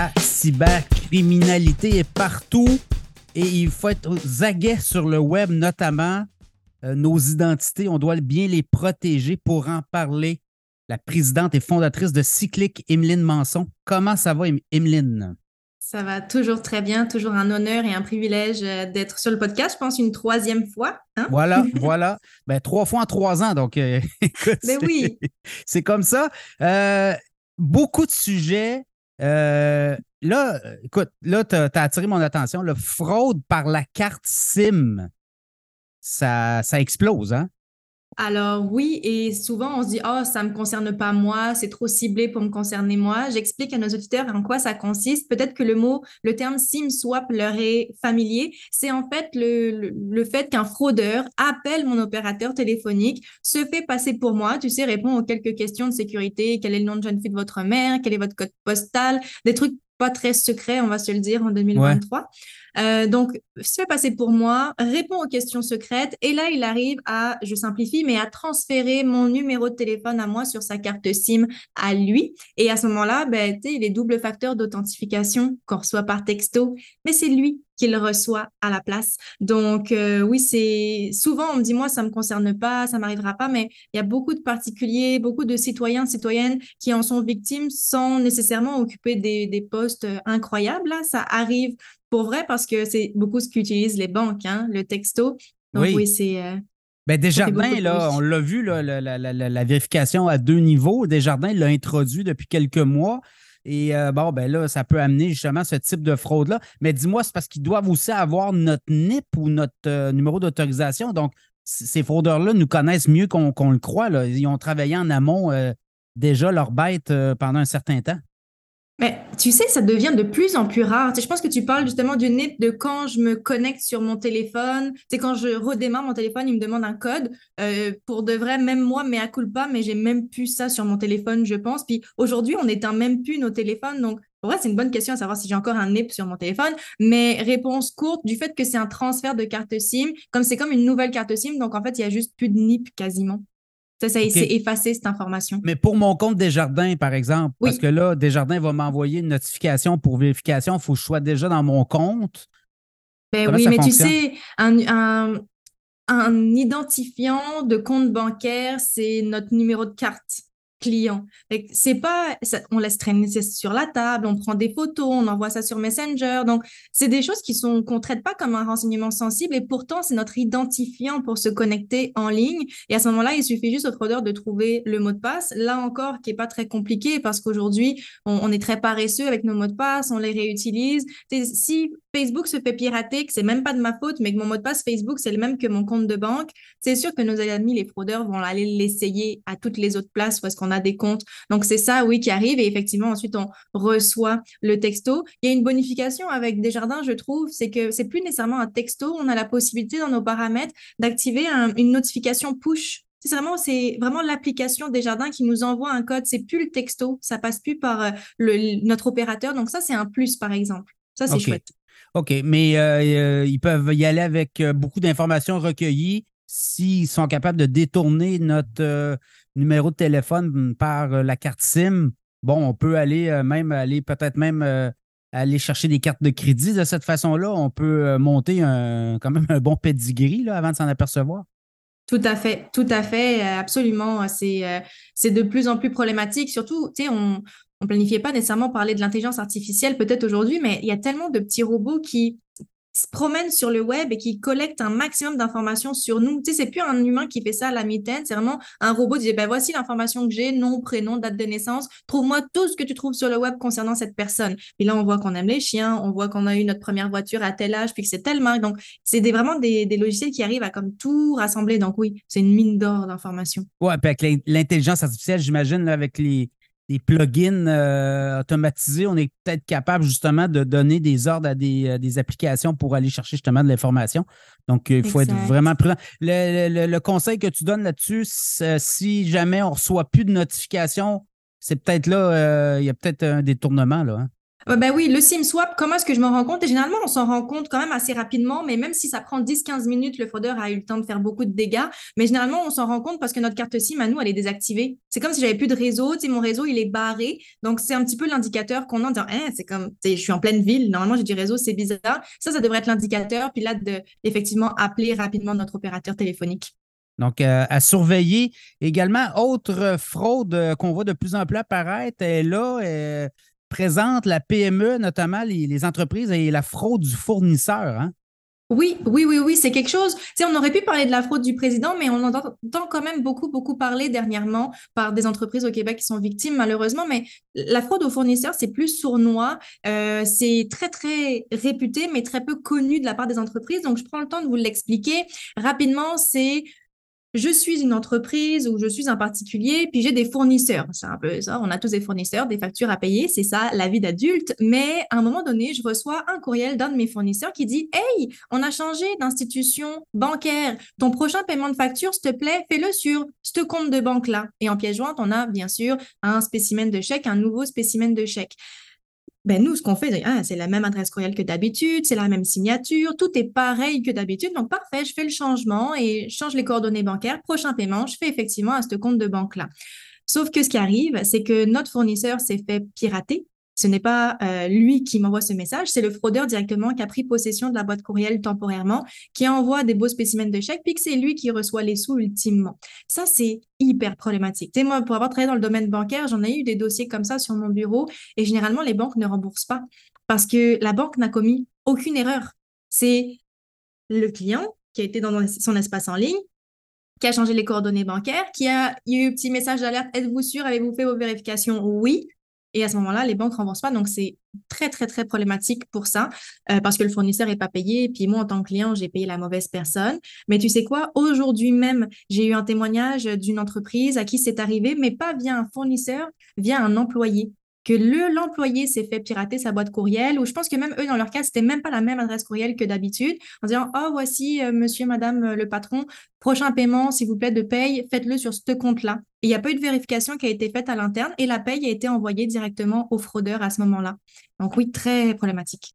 La cybercriminalité est partout et il faut être aux aguets sur le web, notamment euh, nos identités. On doit bien les protéger pour en parler. La présidente et fondatrice de Cyclic, Emeline Manson. Comment ça va, Emeline? Ça va toujours très bien, toujours un honneur et un privilège euh, d'être sur le podcast, je pense une troisième fois. Hein? Voilà, voilà. Ben, trois fois en trois ans, donc euh, écoute, ben oui. c'est comme ça. beaucoup de sujets, euh, là, écoute, là, tu as, attiré mon attention. Le fraude par la carte SIM, ça, ça explose, hein? Alors oui, et souvent on se dit, oh, ça ne me concerne pas moi, c'est trop ciblé pour me concerner moi. J'explique à nos auditeurs en quoi ça consiste. Peut-être que le mot, le terme SIM swap leur est familier. C'est en fait le, le, fait qu'un fraudeur appelle mon opérateur téléphonique, se fait passer pour moi, tu sais, répond aux quelques questions de sécurité, quel est le nom de jeune fille de votre mère, quel est votre code postal, des trucs pas très secrets, on va se le dire, en 2023. Euh, donc, se fait passer pour moi, répond aux questions secrètes et là, il arrive à, je simplifie, mais à transférer mon numéro de téléphone à moi sur sa carte SIM à lui. Et à ce moment-là, ben, il est double facteur d'authentification qu'on reçoit par texto, mais c'est lui qui le reçoit à la place. Donc, euh, oui, c'est souvent, on me dit, moi, ça me concerne pas, ça m'arrivera pas, mais il y a beaucoup de particuliers, beaucoup de citoyens, citoyennes qui en sont victimes sans nécessairement occuper des, des postes incroyables. Là. Ça arrive pour vrai, parce que c'est beaucoup ce qu'utilisent les banques, hein, le texto. Donc oui, c'est... Euh, ben Desjardins, là, on l'a vu, là, la, vérification à deux niveaux. Desjardins l'a introduit depuis quelques mois. Et euh, bon, ben là, ça peut amener justement ce type de fraude-là. Mais dis-moi, c'est parce qu'ils doivent aussi avoir notre NIP ou notre euh, numéro d'autorisation. Donc, ces fraudeurs-là nous connaissent mieux qu'on le croit. Ils ont travaillé en amont déjà leur bête pendant un certain temps. Mais tu sais, ça devient de plus en plus rare. je pense que tu parles justement du NIP de quand je me connecte sur mon téléphone. C'est quand je redémarre mon téléphone, il me demande un code. Euh, pour de vrai, même moi, mais à pas, mais j'ai même plus ça sur mon téléphone, je pense. Puis aujourd'hui, on n'éteint même plus nos téléphones. Donc, pour vrai, c'est une bonne question à savoir si j'ai encore un NIP sur mon téléphone. Mais réponse courte, du fait que c'est un transfert de carte SIM, comme c'est comme une nouvelle carte SIM, donc en fait, il y a juste plus de NIP quasiment. Ça, ça s'est effacé cette information. Mais pour mon compte Desjardins, par exemple, parce que là, Desjardins va m'envoyer une notification pour vérification, il faut que je sois déjà dans mon compte. Ben oui, mais tu sais, un, un identifiant de compte bancaire, c'est notre numéro de carte client. C'est pas, on laisse traîner sur la table, on prend des photos, on envoie ça sur Messenger. Donc, c'est des choses qui sont qu'on traite pas comme un renseignement sensible et pourtant c'est notre identifiant pour se connecter en ligne. Et à ce moment-là, il suffit juste au fraudeur de trouver le mot de passe. Là encore, qui est pas très compliqué parce qu'aujourd'hui, on, est très paresseux avec nos mots de passe, on les réutilise. si Facebook se fait pirater, que c'est même pas de ma faute, mais que mon mot de passe Facebook c'est le même que mon compte de banque, c'est sûr que nos amis les fraudeurs vont aller l'essayer à toutes les autres places parce qu'on a des comptes. Donc, c'est ça, oui, qui arrive. Et effectivement, ensuite, on reçoit le texto. Il y a une bonification avec Desjardins, je trouve, c'est que c'est plus nécessairement un texto. On a la possibilité dans nos paramètres d'activer une notification push c'est vraiment, c'est vraiment l'application Desjardins qui nous envoie un code. C'est plus le texto, ça passe plus par euh, le, notre opérateur. Donc ça, c'est un plus, par exemple. Ça, c'est chouette. OK, mais euh, euh, ils peuvent y aller avec beaucoup d'informations recueillies s'ils sont capables de détourner notre numéro de téléphone par euh, la carte SIM, bon, on peut aller euh, même aller peut-être même euh, aller chercher des cartes de crédit de cette façon-là. On peut monter un, quand même un bon pedigree là, avant de s'en apercevoir. Tout à fait, tout à fait, absolument. C'est c'est de plus en plus problématique. Surtout, tu sais, on ne planifiait pas nécessairement parler de l'intelligence artificielle peut-être aujourd'hui, mais il y a tellement de petits robots qui se promène sur le web et qui collecte un maximum d'informations sur nous. Tu sais, c'est plus un humain qui fait ça à la mitaine, c'est vraiment un robot qui dit, ben voici l'information que j'ai, nom, prénom, date de naissance, trouve-moi tout ce que tu trouves sur le web concernant cette personne. Et là, on voit qu'on aime les chiens, on voit qu'on a eu notre première voiture à tel âge, puis que c'est telle marque. Donc, c'est des, vraiment des, des, logiciels qui arrivent à comme tout rassembler. Donc oui, c'est une mine d'or d'informations. Ouais, puis avec l'intelligence artificielle, j'imagine, avec les des plugins euh, automatisés, on est peut-être capable justement de donner des ordres à des, euh, applications pour aller chercher justement de l'information. Donc, il faut être vraiment prudent. Le, conseil que tu donnes là-dessus, si jamais on ne reçoit plus de notifications, c'est peut-être là, euh, il y a peut-être un détournement. Là, hein. Ben oui, le SIM swap, comment est-ce que je m'en rends compte? Et généralement, on s'en rend compte quand même assez rapidement, mais même si ça prend 10-15 minutes, le fraudeur a eu le temps de faire beaucoup de dégâts. Mais généralement, on s'en rend compte parce que notre carte SIM, à nous, elle est désactivée. C'est comme si j'avais plus de réseau. Mon réseau, il est barré. Donc, c'est un petit peu l'indicateur qu'on a en disant, hein, c'est comme, je suis en pleine ville. Normalement, j'ai du réseau, c'est bizarre. Ça, ça devrait être l'indicateur. Puis là, de, effectivement, appeler rapidement notre opérateur téléphonique. Donc, euh, à surveiller. Également, autre fraude euh, qu'on voit de plus en plus apparaître, est là, euh, présente la PME, notamment les, entreprises et la fraude du fournisseur. Hein? Oui, oui, oui, oui, c'est quelque chose. Tu on aurait pu parler de la fraude du président, mais on entend quand même beaucoup, beaucoup parler dernièrement par des entreprises au Québec qui sont victimes, malheureusement. Mais la fraude aux fournisseurs, c'est plus sournois. c'est très, très réputé, mais très peu connu de la part des entreprises. Donc, je prends le temps de vous l'expliquer. Rapidement, c'est je suis une entreprise ou je suis un particulier, puis j'ai des fournisseurs. C'est un peu ça, on a tous des fournisseurs, des factures à payer, c'est ça la vie d'adulte. Mais à un moment donné, je reçois un courriel d'un de mes fournisseurs qui dit Hey, on a changé d'institution bancaire. Ton prochain paiement de facture, s'il te plaît, fais-le sur ce compte de banque-là. Et en pièce jointe, on a bien sûr un spécimen de chèque, un nouveau spécimen de chèque ben nous, ce qu'on fait, ah, c'est la même adresse courriel que d'habitude, c'est la même signature, tout est pareil que d'habitude. Donc, parfait, je fais le changement et je change les coordonnées bancaires. Prochain paiement, je fais effectivement à ce compte de banque-là. Sauf que ce qui arrive, c'est que notre fournisseur s'est fait pirater ce n'est pas euh, lui qui m'envoie ce message, c'est le fraudeur directement qui a pris possession de la boîte courriel temporairement, qui envoie des beaux spécimens de chèques, puis que c'est lui qui reçoit les sous ultimement. Ça, c'est hyper problématique. Tu moi, pour avoir travaillé dans le domaine bancaire, j'en ai eu des dossiers comme ça sur mon bureau, et généralement, les banques ne remboursent pas parce que la banque n'a commis aucune erreur. C'est le client qui a été dans son espace en ligne, qui a changé les coordonnées bancaires, qui a eu un petit message d'alerte, êtes-vous sûr, avez-vous fait vos vérifications? Oui. Et à ce moment-là, les banques ne remboursent pas. Donc, c'est très, très, très problématique pour ça euh, parce que le fournisseur n'est pas payé. Et puis moi, en tant que client, j'ai payé la mauvaise personne. Mais tu sais quoi? Aujourd'hui même, j'ai eu un témoignage d'une entreprise à qui c'est arrivé, mais pas via un fournisseur, via un employé que le l'employé s'est fait pirater sa boîte courriel, ou je pense que même eux, dans leur cas, c'était même pas la même adresse courriel que d'habitude, en disant Oh, voici, euh, monsieur, madame euh, le patron, prochain paiement, s'il vous plaît, de paye, faites-le sur ce compte-là. Il n'y a pas eu de vérification qui a été faite à l'interne et la paye a été envoyée directement au fraudeur à ce moment-là. Donc oui, très problématique.